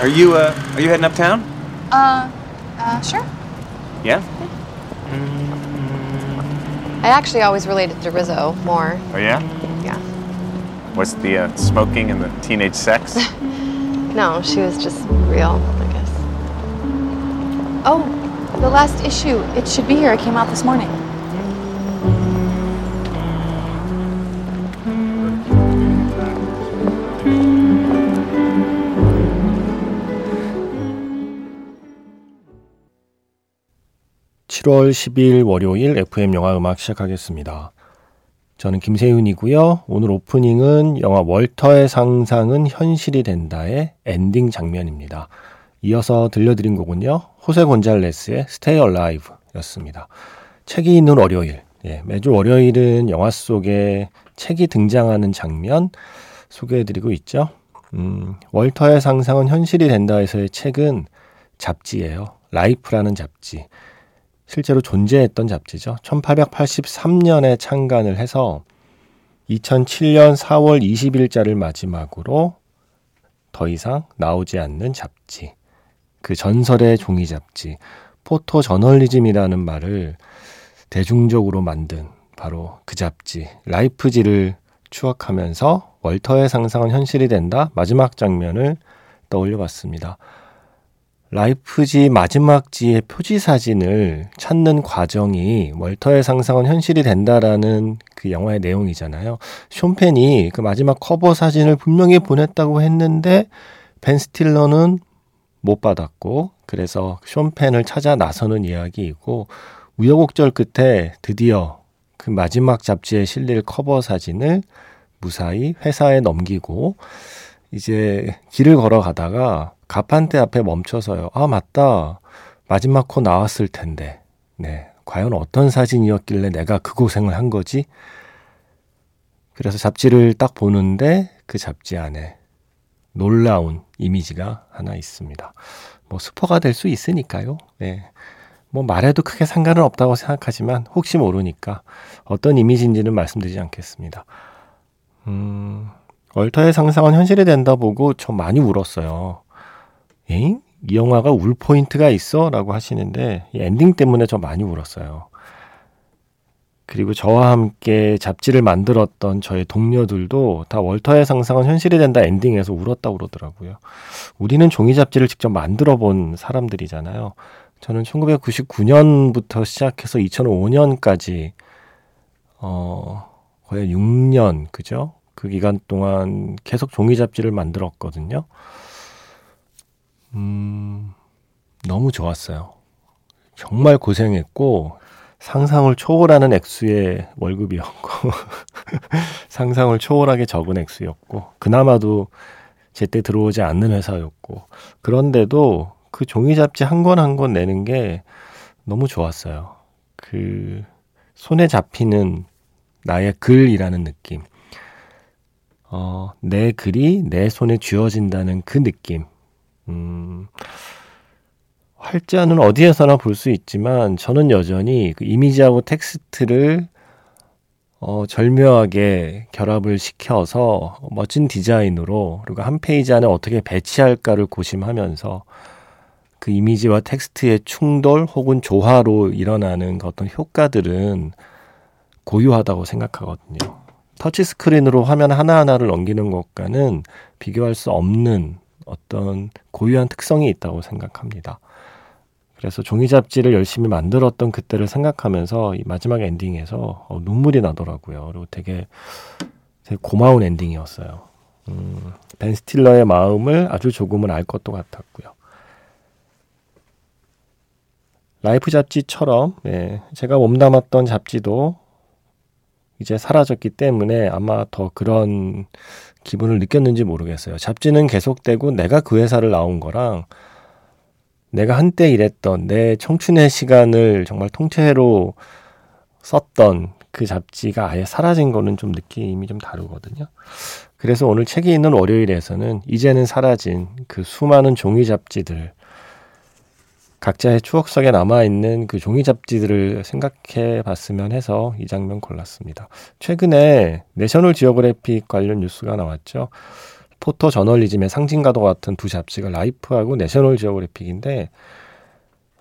Are you uh are you heading uptown? Uh, uh, sure. Yeah. I actually always related to Rizzo more. Oh yeah. Yeah. Was the uh, smoking and the teenage sex? No, she was just real, I guess. Oh, the last issue. It should be here. It came out this morning. (7월 10일) 월요일 FM 영화 음악 시작하겠습니다. 저는 김세윤이고요. 오늘 오프닝은 영화 월터의 상상은 현실이 된다의 엔딩 장면입니다. 이어서 들려드린 곡은요. 호세 곤잘레스의 Stay Alive 였습니다. 책이 있는 월요일. 예, 매주 월요일은 영화 속에 책이 등장하는 장면 소개해드리고 있죠. 음, 월터의 상상은 현실이 된다에서의 책은 잡지예요. 라이프라는 잡지. 실제로 존재했던 잡지죠. 1883년에 창간을 해서 2007년 4월 20일자를 마지막으로 더 이상 나오지 않는 잡지. 그 전설의 종이 잡지. 포토 저널리즘이라는 말을 대중적으로 만든 바로 그 잡지. 라이프지를 추억하면서 월터의 상상은 현실이 된다. 마지막 장면을 떠올려 봤습니다. 라이프지 마지막지의 표지 사진을 찾는 과정이 월터의 상상은 현실이 된다라는 그 영화의 내용이잖아요. 숀 펜이 그 마지막 커버 사진을 분명히 보냈다고 했는데 벤 스틸러는 못 받았고 그래서 숀 펜을 찾아 나서는 이야기이고 우여곡절 끝에 드디어 그 마지막 잡지에 실릴 커버 사진을 무사히 회사에 넘기고 이제 길을 걸어가다가 가판대 앞에 멈춰서요. 아, 맞다. 마지막 코 나왔을 텐데. 네. 과연 어떤 사진이었길래 내가 그 고생을 한 거지? 그래서 잡지를 딱 보는데 그 잡지 안에 놀라운 이미지가 하나 있습니다. 뭐 스포가 될 수 있으니까요. 네. 뭐 말해도 크게 상관은 없다고 생각하지만 혹시 모르니까 어떤 이미지인지는 말씀드리지 않겠습니다. 음, 월터의 상상은 현실이 된다 보고 저 많이 울었어요. 에잉? 이 영화가 울 포인트가 있어? 라고 하시는데 엔딩 때문에 저 많이 울었어요. 그리고 저와 함께 잡지를 만들었던 저의 동료들도 다 월터의 상상은 현실이 된다 엔딩에서 울었다고 그러더라고요. 우리는 종이 잡지를 직접 만들어 본 사람들이잖아요. 저는 1999년부터 시작해서 2005년까지 어 거의 6년 그죠? 그 기간 동안 계속 종이 잡지를 만들었거든요. 음, 너무 좋았어요. 정말 고생했고, 상상을 초월하는 액수의 월급이었고, 상상을 초월하게 적은 액수였고, 그나마도 제때 들어오지 않는 회사였고, 그런데도 그 종이 잡지 한 권 한 권 내는 게 너무 좋았어요. 그, 손에 잡히는 나의 글이라는 느낌. 어, 내 글이 내 손에 쥐어진다는 그 느낌. 음, 활자는 어디에서나 볼 수 있지만 저는 여전히 그 이미지하고 텍스트를 어, 절묘하게 결합을 시켜서 멋진 디자인으로 그리고 한 페이지 안에 어떻게 배치할까를 고심하면서 그 이미지와 텍스트의 충돌 혹은 조화로 일어나는 그 어떤 효과들은 고유하다고 생각하거든요. 터치 스크린으로 화면 하나하나를 넘기는 것과는 비교할 수 없는 어떤 고유한 특성이 있다고 생각합니다. 그래서 종이 잡지를 열심히 만들었던 그때를 생각하면서 이 마지막 엔딩에서 어, 눈물이 나더라고요. 그리고 되게, 되게 고마운 엔딩이었어요. 음, 벤 스틸러의 마음을 아주 조금은 알 것도 같았고요. 라이프 잡지처럼 예, 제가 몸담았던 잡지도 이제 사라졌기 때문에 아마 더 그런 기분을 느꼈는지 모르겠어요. 잡지는 계속되고 내가 그 회사를 나온 거랑 내가 한때 일했던 내 청춘의 시간을 정말 통째로 썼던 그 잡지가 아예 사라진 거는 좀 느낌이 좀 다르거든요. 그래서 오늘 책이 있는 월요일에서는 이제는 사라진 그 수많은 종이 잡지들 각자의 추억 속에 남아있는 그 종이 잡지들을 생각해 봤으면 해서 이 장면 골랐습니다. 최근에 내셔널 지오그래픽 관련 뉴스가 나왔죠. 포토 저널리즘의 상징과도 같은 두 잡지가 라이프하고 내셔널 지오그래픽인데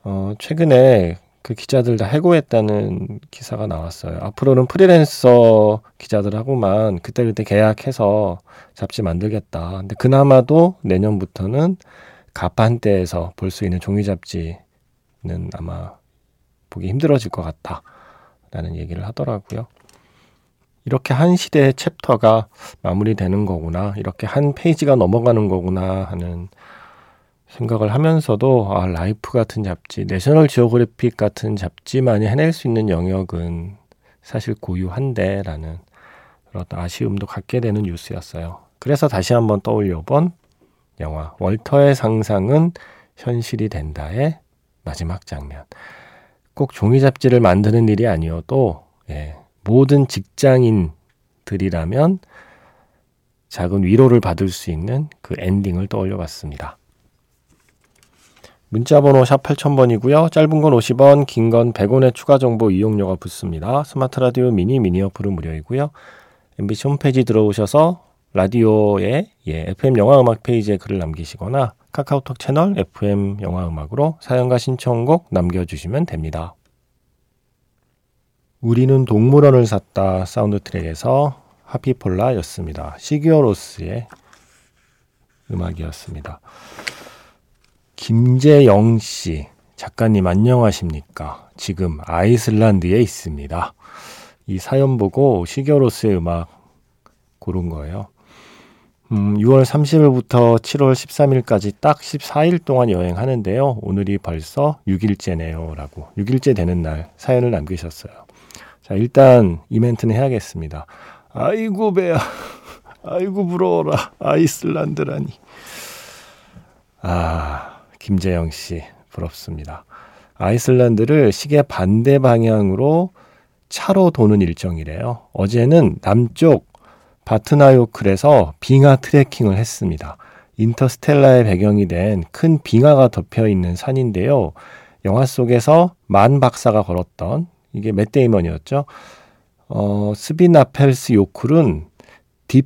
어, 최근에 그 기자들 다 해고했다는 기사가 나왔어요. 앞으로는 프리랜서 기자들하고만 그때그때 계약해서 잡지 만들겠다. 근데 그나마도 내년부터는 가판대에서 볼 수 있는 종이 잡지는 아마 보기 힘들어질 것 같다. 라는 얘기를 하더라고요. 이렇게 한 시대의 챕터가 마무리되는 거구나. 이렇게 한 페이지가 넘어가는 거구나 하는 생각을 하면서도 아, 라이프 같은 잡지, 내셔널 지오그래픽 같은 잡지만이 해낼 수 있는 영역은 사실 고유한데라는 그런 아쉬움도 갖게 되는 뉴스였어요. 그래서 다시 한번 떠올려 본 영화 월터의 상상은 현실이 된다의 마지막 장면. 꼭 종이 잡지를 만드는 일이 아니어도 예, 모든 직장인들이라면 작은 위로를 받을 수 있는 그 엔딩을 떠올려 봤습니다. 문자번호 샵 8000번이고요. 짧은 건 50원, 긴 건 100원의 추가 정보 이용료가 붙습니다. 스마트 라디오 미니 미니 어플은 무료이고요. MBC 홈페이지 들어오셔서 라디오에 예, FM 영화 음악 페이지에 글을 남기시거나 카카오톡 채널 FM 영화 음악으로 사연과 신청곡 남겨주시면 됩니다. 우리는 동물원을 샀다 사운드 트랙에서 하피폴라였습니다. 시기어로스의 음악이었습니다. 김재영 씨, 작가님 안녕하십니까? 지금 아이슬란드에 있습니다. 이 사연 보고 시겨로스의 음악 고른 거예요. 음, 6월 30일부터 7월 13일까지 딱 14일 동안 여행하는데요. 오늘이 벌써 6일째네요. 라고. 6일째 되는 날 사연을 남기셨어요. 자, 일단 이 멘트는 해야겠습니다. 아이고, 배야. 아이고, 부러워라. 아이슬란드라니. 아, 김재영 씨 부럽습니다. 아이슬란드를 시계 반대 방향으로 차로 도는 일정이래요. 어제는 남쪽 바트나요클에서 빙하 트레킹을 했습니다. 인터스텔라의 배경이 된 큰 빙하가 덮여 있는 산인데요. 영화 속에서 만 박사가 걸었던 이게 맷 데이먼이었죠. 어, 스비나펠스요쿨은 deep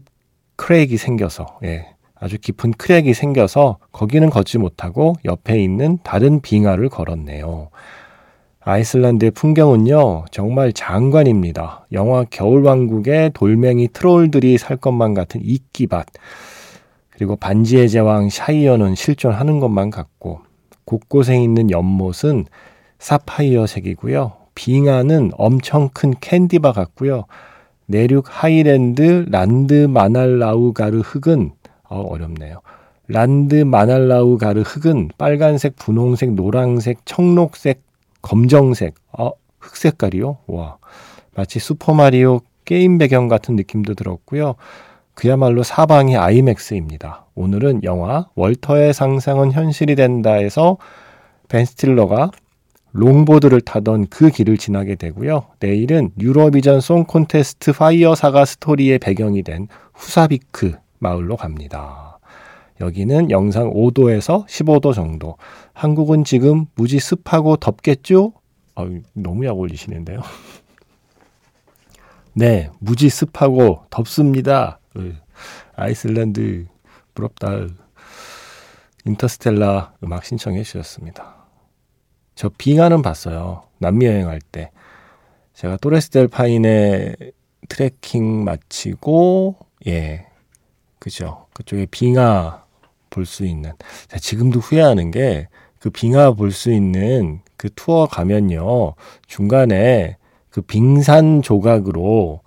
crack이 생겨서 예, 아주 깊은 crack이 생겨서 거기는 걷지 못하고 옆에 있는 다른 빙하를 걸었네요. 아이슬란드의 풍경은요, 정말 장관입니다. 영화 겨울왕국의 돌멩이 트롤들이 살 것만 같은 이끼밭, 그리고 반지의 제왕 샤이어는 실존하는 것만 같고, 곳곳에 있는 연못은 사파이어 색이고요. 빙하는 엄청 큰 캔디바 같고요. 내륙 하이랜드 란드마날라우가르 흙은 어, 어렵네요. 란드마날라우가르 흙은 빨간색, 분홍색, 노란색, 청록색, 검정색, 어, 흙 색깔이요? 와. 마치 슈퍼마리오 게임 배경 같은 느낌도 들었고요. 그야말로 사방이 아이맥스입니다. 오늘은 영화 월터의 상상은 현실이 된다에서 벤 스틸러가 롱보드를 타던 그 길을 지나게 되고요. 내일은 유로비전 송 콘테스트 파이어 사가 스토리의 배경이 된 후사비크 마을로 갑니다. 여기는 영상 5도에서 15도 정도. 한국은 지금 무지 습하고 덥겠죠? 아, 너무 약 올리시는데요. 네, 무지 습하고 덥습니다. 아이슬란드 부럽다. 인터스텔라 음악 신청해 주셨습니다. 저 빙하는 봤어요. 남미 여행할 때. 제가 또레스델 파인의 트레킹 마치고, 예, 그죠. 그쪽에 빙하 볼 수 있는. 지금도 후회하는 게 그 빙하 볼 수 있는 그 투어 가면요. 중간에 그 빙산 조각으로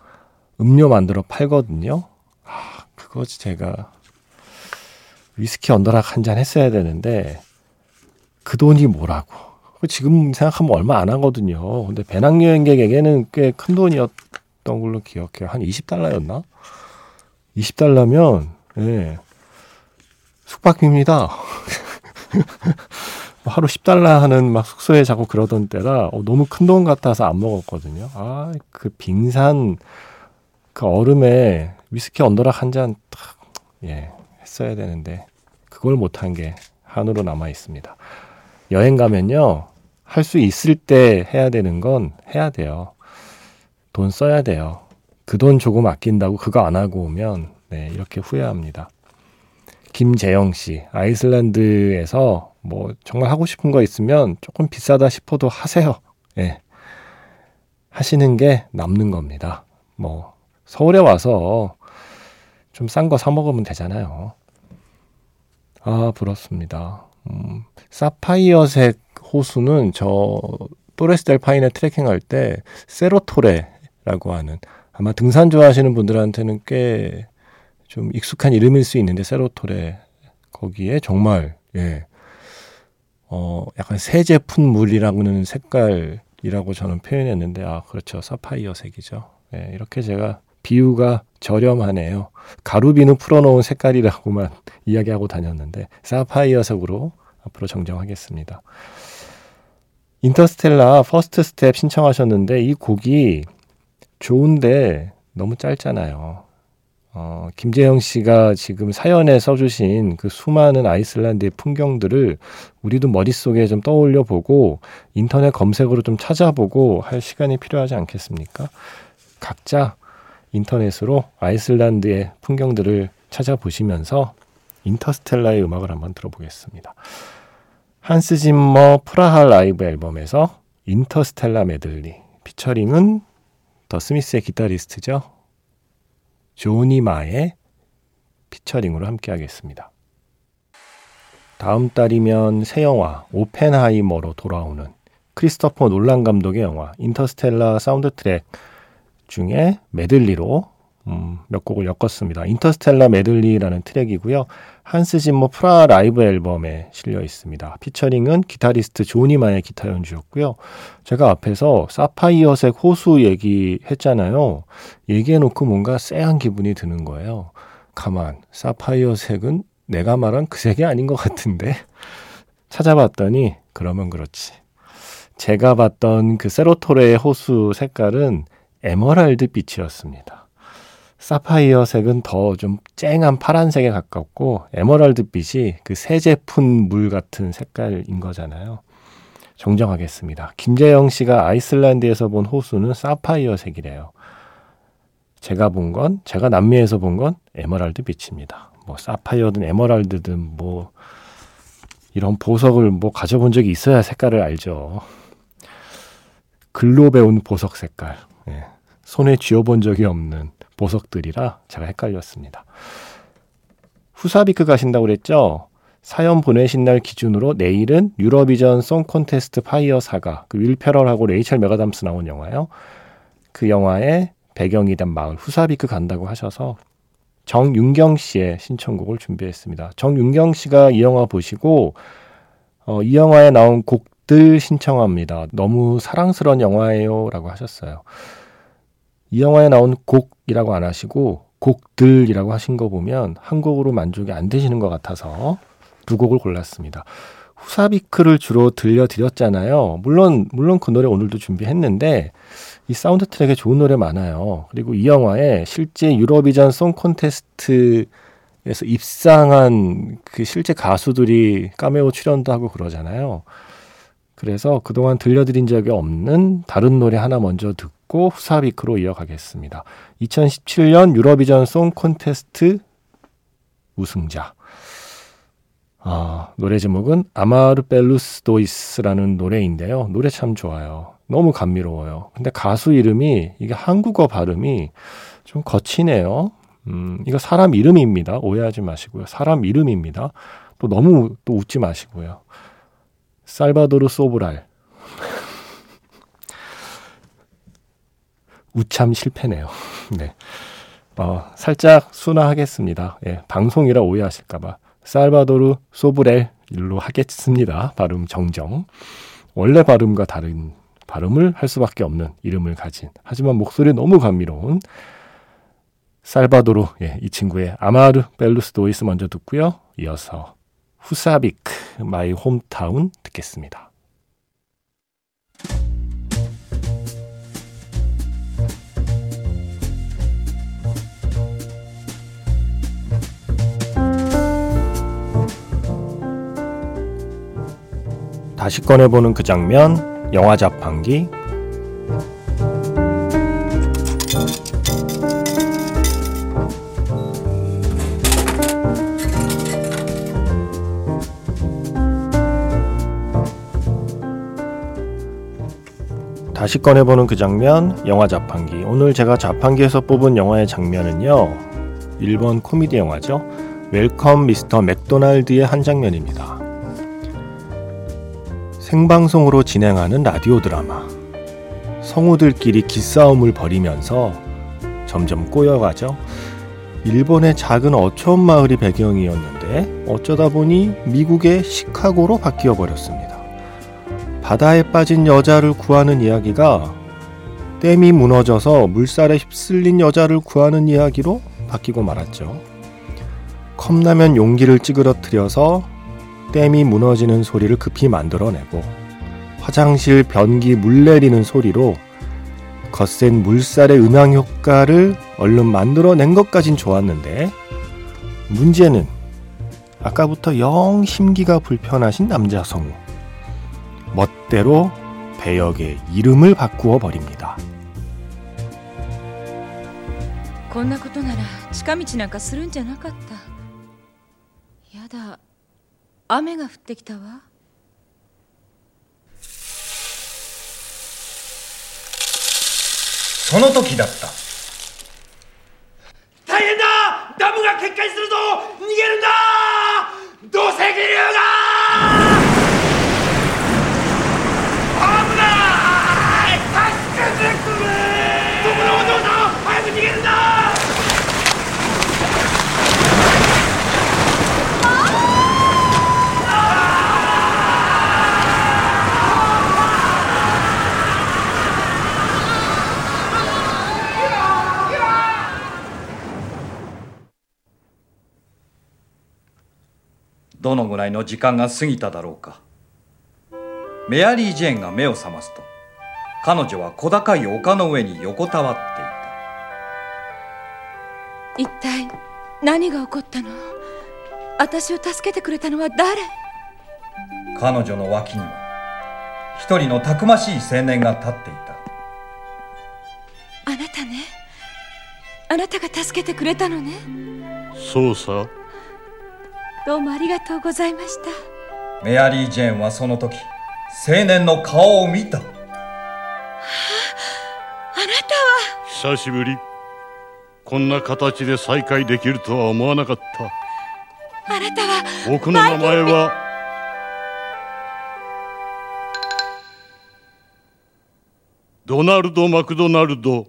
음료 만들어 팔거든요. 아, 그거 제가 위스키 언더락 한 잔 했어야 되는데 그 돈이 뭐라고. 지금 생각하면 얼마 안 하거든요. 근데 배낭여행객에게는 꽤 큰 돈이었던 걸로 기억해요. 한 20달러였나? 20달러면, 예, 숙박비입니다. 뭐 하루 10달러 하는 막 숙소에 자꾸 그러던 때라 어, 너무 큰 돈 같아서 안 먹었거든요. 아, 그 빙산 그 얼음에 위스키 언더락 한 잔 탁, 예, 했어야 되는데 그걸 못한 게 한으로 남아 있습니다. 여행 가면요. 할 수 있을 때 해야 되는 건 해야 돼요. 돈 써야 돼요. 그 돈 조금 아낀다고 그거 안 하고 오면 네, 이렇게 후회합니다. 김재영 씨, 아이슬란드에서 뭐 정말 하고 싶은 거 있으면 조금 비싸다 싶어도 하세요. 예. 하시는 게 남는 겁니다. 뭐 서울에 와서 좀 싼 거 사 먹으면 되잖아요. 아, 부럽습니다. 음, 사파이어색 호수는 저 또레스 델 파인에 트레킹할 때 세로토레라고 하는 아마 등산 좋아하시는 분들한테는 꽤 좀 익숙한 이름일 수 있는데 세로토레 거기에 정말 예. 어, 약간 세제 푼 물이라고는 색깔이라고 저는 표현했는데 아, 그렇죠. 사파이어 색이죠. 예, 이렇게 제가 비유가 저렴하네요. 가루비누 풀어놓은 색깔이라고만 이야기하고 다녔는데 사파이어색으로 앞으로 정정하겠습니다. 인터스텔라 First Step 신청하셨는데 이 곡이 좋은데 너무 짧잖아요. 어, 김재영 씨가 지금 사연에 써주신 그 수많은 아이슬란드의 풍경들을 우리도 머릿속에 좀 떠올려 보고 인터넷 검색으로 좀 찾아보고 할 시간이 필요하지 않겠습니까? 각자 인터넷으로 아이슬란드의 풍경들을 찾아보시면서 인터스텔라의 음악을 한번 들어보겠습니다. 한스 짐머 프라하 라이브 앨범에서 인터스텔라 메들리 피처링은 더 스미스의 기타리스트죠. 조니 마의 피처링으로 함께 하겠습니다. 다음 달이면 새 영화 오펜하이머로 돌아오는 크리스토퍼 놀란 감독의 영화 인터스텔라 사운드 트랙 중에 메들리로 음, 몇 곡을 엮었습니다. 인터스텔라 메들리라는 트랙이고요. 한스 짐머 프라하 라이브 앨범에 실려 있습니다. 피처링은 기타리스트 조니 마의 기타 연주였고요. 제가 앞에서 사파이어색 호수 얘기했잖아요. 얘기해놓고 뭔가 쎄한 기분이 드는 거예요. 가만, 사파이어색은 내가 말한 그 색이 아닌 것 같은데? 찾아봤더니 그러면 그렇지. 제가 봤던 그 세로토레의 호수 색깔은 에머랄드 빛이었습니다. 사파이어색은 더 좀 쨍한 파란색에 가깝고 에머랄드 빛이 그 세제 푼 물 같은 색깔인 거잖아요. 정정하겠습니다. 김재영 씨가 아이슬란드에서 본 호수는 사파이어색이래요. 제가 본 건, 제가 남미에서 본 건 에머랄드 빛입니다. 뭐 사파이어든 에머랄드든 뭐 이런 보석을 뭐 가져본 적이 있어야 색깔을 알죠. 글로 배운 보석 색깔. 예. 손에 쥐어본 적이 없는 보석들이라 제가 헷갈렸습니다. 후사비크 가신다고 그랬죠? 사연 보내신 날 기준으로 내일은 유러비전 송 콘테스트 파이어 사가 그 윌 페럴하고 레이첼 맥아담스 나온 영화요. 그 영화의 배경이 된 마을 후사비크 간다고 하셔서 정윤경 씨의 신청곡을 준비했습니다. 정윤경 씨가 이 영화 보시고 어, 이 영화에 나온 곡들 신청합니다. 너무 사랑스러운 영화예요라고 하셨어요. 이 영화에 나온 곡이라고 안 하시고 곡들이라고 하신 거 보면 한 곡으로 만족이 안 되시는 것 같아서 두 곡을 골랐습니다. 후사비크를 주로 들려드렸잖아요. 물론 물론 그 노래 오늘도 준비했는데 이 사운드 트랙에 좋은 노래 많아요. 그리고 이 영화에 실제 유로비전 송 콘테스트에서 입상한 그 실제 가수들이 까메오 출연도 하고 그러잖아요. 그래서 그동안 들려드린 적이 없는 다른 노래 하나 먼저 듣고 후사비크로 이어가겠습니다. 2017년 유로비전 송 콘테스트 우승자. 아, 노래 제목은 Amar Pelos Dois라는 노래인데요. 노래 참 좋아요. 너무 감미로워요. 근데 가수 이름이 이게 한국어 발음이 좀 거치네요. 음, 이거 사람 이름입니다. 오해하지 마시고요. 사람 이름입니다. 또 너무 또 웃지 마시고요. 살바도르 소브랄. 우참 실패네요. 네. 어, 살짝 순화하겠습니다. 예, 방송이라 오해하실까봐. 살바도르 소브렐로 하겠습니다. 발음 정정. 원래 발음과 다른 발음을 할 수밖에 없는 이름을 가진 하지만 목소리 너무 감미로운 살바도르 예, 이 친구의 Amar Pelos Dois 먼저 듣고요. 이어서 후사비크 My Hometown 듣겠습니다. 다시 꺼내보는 그 장면, 영화 자판기. 다시 꺼내보는 그 장면, 영화 자판기. 오늘 제가 자판기에서 뽑은 영화의 장면은요, 일본 코미디 영화죠. 웰컴 미스터 맥도날드의 한 장면입니다. 생방송으로 진행하는 라디오 드라마. 성우들끼리 기싸움을 벌이면서 점점 꼬여가죠. 일본의 작은 어촌 마을이 배경이었는데 어쩌다 보니 미국의 시카고로 바뀌어 버렸습니다. 바다에 빠진 여자를 구하는 이야기가 댐이 무너져서 물살에 휩쓸린 여자를 구하는 이야기로 바뀌고 말았죠. 컵라면 용기를 찌그러뜨려서 댐이 무너지는 소리를 급히 만들어내고 화장실 변기 물 내리는 소리로 거센 물살의 음향 효과를 얼른 만들어낸 것까진 좋았는데 문제는 아까부터 영 심기가 불편하신 남자 성우 멋대로 배역의 이름을 바꾸어 버립니다. こんなことなら近道なんかするんじゃなかったやだ 雨が降ってきたわ。その時だった。大変だ。ダムが決壊するぞ。逃げるんだ。土石流が危ない助けてくれどこのお父さん早く逃げるんだどのぐらいの時間が過ぎただろうか。メアリー・ジェーンが目を覚ますと彼女は小高い丘の上に横たわっていた。一体何が起こったの？私を助けてくれたのは誰？彼女の脇には一人のたくましい青年が立っていた。あなたね。あなたが助けてくれたのね。そうさどうもありがとうございました。メアリー・ジェーンはその時青年の顔を見た。あなたは？久しぶり。こんな形で再会できるとは思わなかった。あなたは？僕の名前は？ドナルド・マクドナルド。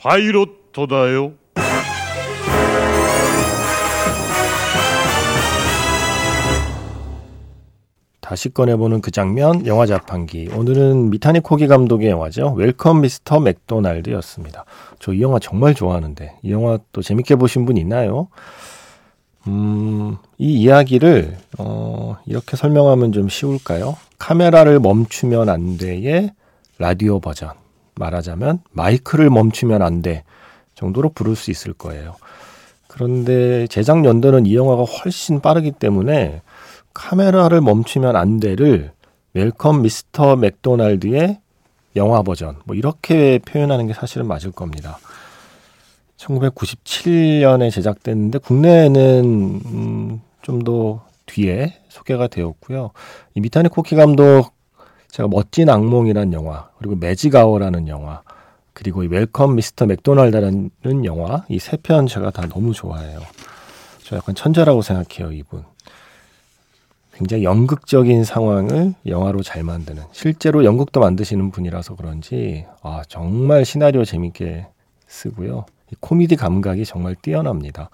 パイロットだよ 다시 꺼내보는 그 장면, 영화 자판기. 오늘은 미타니 코키 감독의 영화죠. 웰컴 미스터 맥도날드였습니다. 저 이 영화 정말 좋아하는데, 이 영화 또 재밌게 보신 분 있나요? 음, 이 이야기를, 어, 이렇게 설명하면 좀 쉬울까요? 카메라를 멈추면 안 돼의 라디오 버전. 말하자면, 마이크를 멈추면 안 돼. 정도로 부를 수 있을 거예요. 그런데 제작 연도는 이 영화가 훨씬 빠르기 때문에 카메라를 멈추면 안 돼를 웰컴 미스터 맥도날드의 영화 버전 뭐 이렇게 표현하는 게 사실은 맞을 겁니다. 1997년에 제작됐는데 국내에는 음, 좀 더 뒤에 소개가 되었고요. 이 미타니 코키 감독 제가 멋진 악몽이란 영화 그리고 매직아워라는 영화 그리고 이 웰컴 미스터 맥도날드라는 영화 이 세 편 제가 다 너무 좋아해요. 저 약간 천재라고 생각해요 이분. 굉장히 연극적인 상황을 영화로 잘 만드는 실제로 연극도 만드시는 분이라서 그런지 아 정말 시나리오 재밌게 쓰고요. 코미디 감각이 정말 뛰어납니다.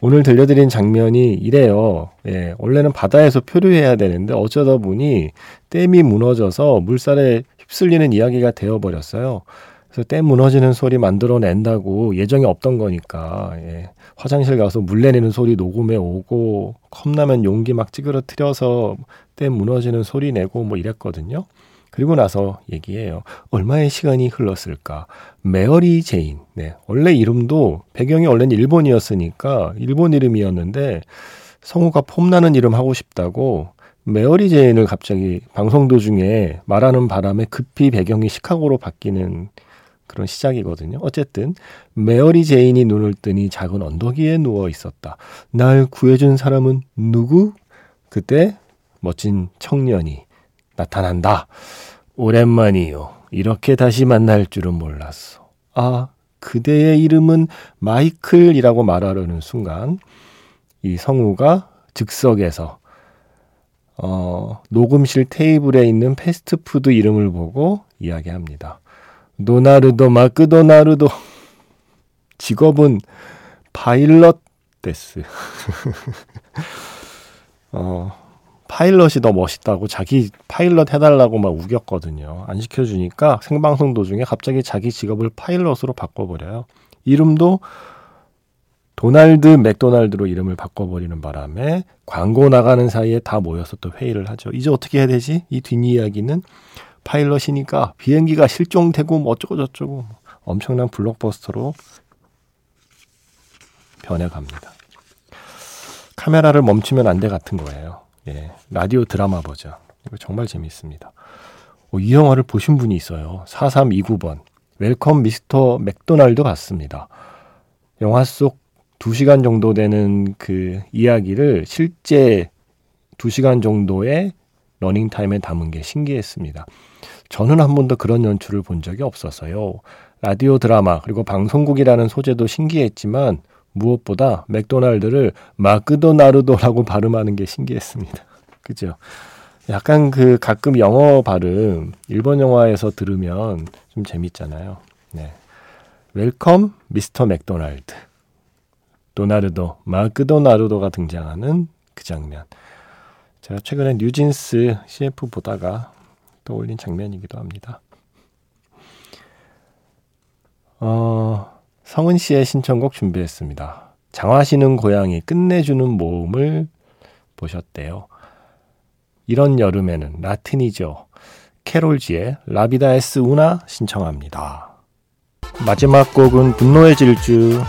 오늘 들려드린 장면이 이래요. 예, 원래는 바다에서 표류해야 되는데 어쩌다 보니 댐이 무너져서 물살에 휩쓸리는 이야기가 되어버렸어요. 그래서 댐 무너지는 소리 만들어낸다고 예정이 없던 거니까 예, 화장실 가서 물 내리는 소리 녹음해 오고 컵라면 용기 막 찌그러뜨려서 댐 무너지는 소리 내고 뭐 이랬거든요. 그리고 나서 얘기해요. 얼마의 시간이 흘렀을까? 메어리 제인. 네. 원래 이름도 배경이 원래는 일본이었으니까 일본 이름이었는데 성우가 폼나는 이름 하고 싶다고 메어리 제인을 갑자기 방송 도중에 말하는 바람에 급히 배경이 시카고로 바뀌는 그런 시작이거든요. 어쨌든 메어리 제인이 눈을 뜨니 작은 언덕 위에 누워 있었다. 날 구해준 사람은 누구? 그때 멋진 청년이 나타난다. 오랜만이요. 이렇게 다시 만날 줄은 몰랐어. 아, 그대의 이름은 마이클이라고 말하려는 순간 이 성우가 즉석에서 어, 녹음실 테이블에 있는 패스트푸드 이름을 보고 이야기합니다. 도나르도 마크도나르도 직업은 파일럿 です. 어, 파일럿이 더 멋있다고 자기 파일럿 해달라고 막 우겼거든요. 안 시켜주니까 생방송 도중에 갑자기 자기 직업을 파일럿으로 바꿔버려요. 이름도 도날드 맥도날드로 이름을 바꿔버리는 바람에 광고 나가는 사이에 다 모여서 또 회의를 하죠. 이제 어떻게 해야 되지? 이 뒷이야기는 파일럿이니까 비행기가 실종되고 뭐 어쩌고저쩌고 엄청난 블록버스터로 변해갑니다. 카메라를 멈추면 안 돼 같은 거예요. 예, 라디오 드라마 버전. 이거 정말 재미있습니다. 어, 이 영화를 보신 분이 있어요. 4329번. 웰컴 미스터 맥도날드 같습니다. 영화 속 2시간 정도 되는 그 이야기를 실제 2시간 정도의 러닝타임에 담은 게 신기했습니다. 저는 한 번도 그런 연출을 본 적이 없어서요. 라디오 드라마 그리고 방송국이라는 소재도 신기했지만 무엇보다 맥도날드를 마크도나르도라고 발음하는 게 신기했습니다. 그죠? 약간 그 가끔 영어 발음 일본 영화에서 들으면 좀 재밌잖아요. 네. 웰컴 미스터 맥도날드. 도나르도, 마크도나르도가 등장하는 그 장면. 제가 최근에 뉴진스 CF 보다가 떠올린 장면이기도 합니다. 어, 성은 씨의 신청곡 준비했습니다. 장화신은 고양이 끝내주는 모음을 보셨대요. 이런 여름에는 라틴이죠. Karol G의 La Vida Es Una 신청합니다. 마지막 곡은 분노의 질주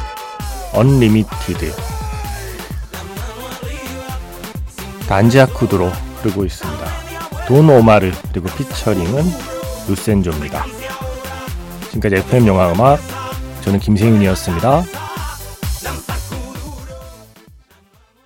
언리미티드 단지아쿠드로 흐르고 있습니다. 돈 오마르 그리고 피처링은 루센조입니다. 지금까지 FM 영화 음악 저는 김세윤이었습니다.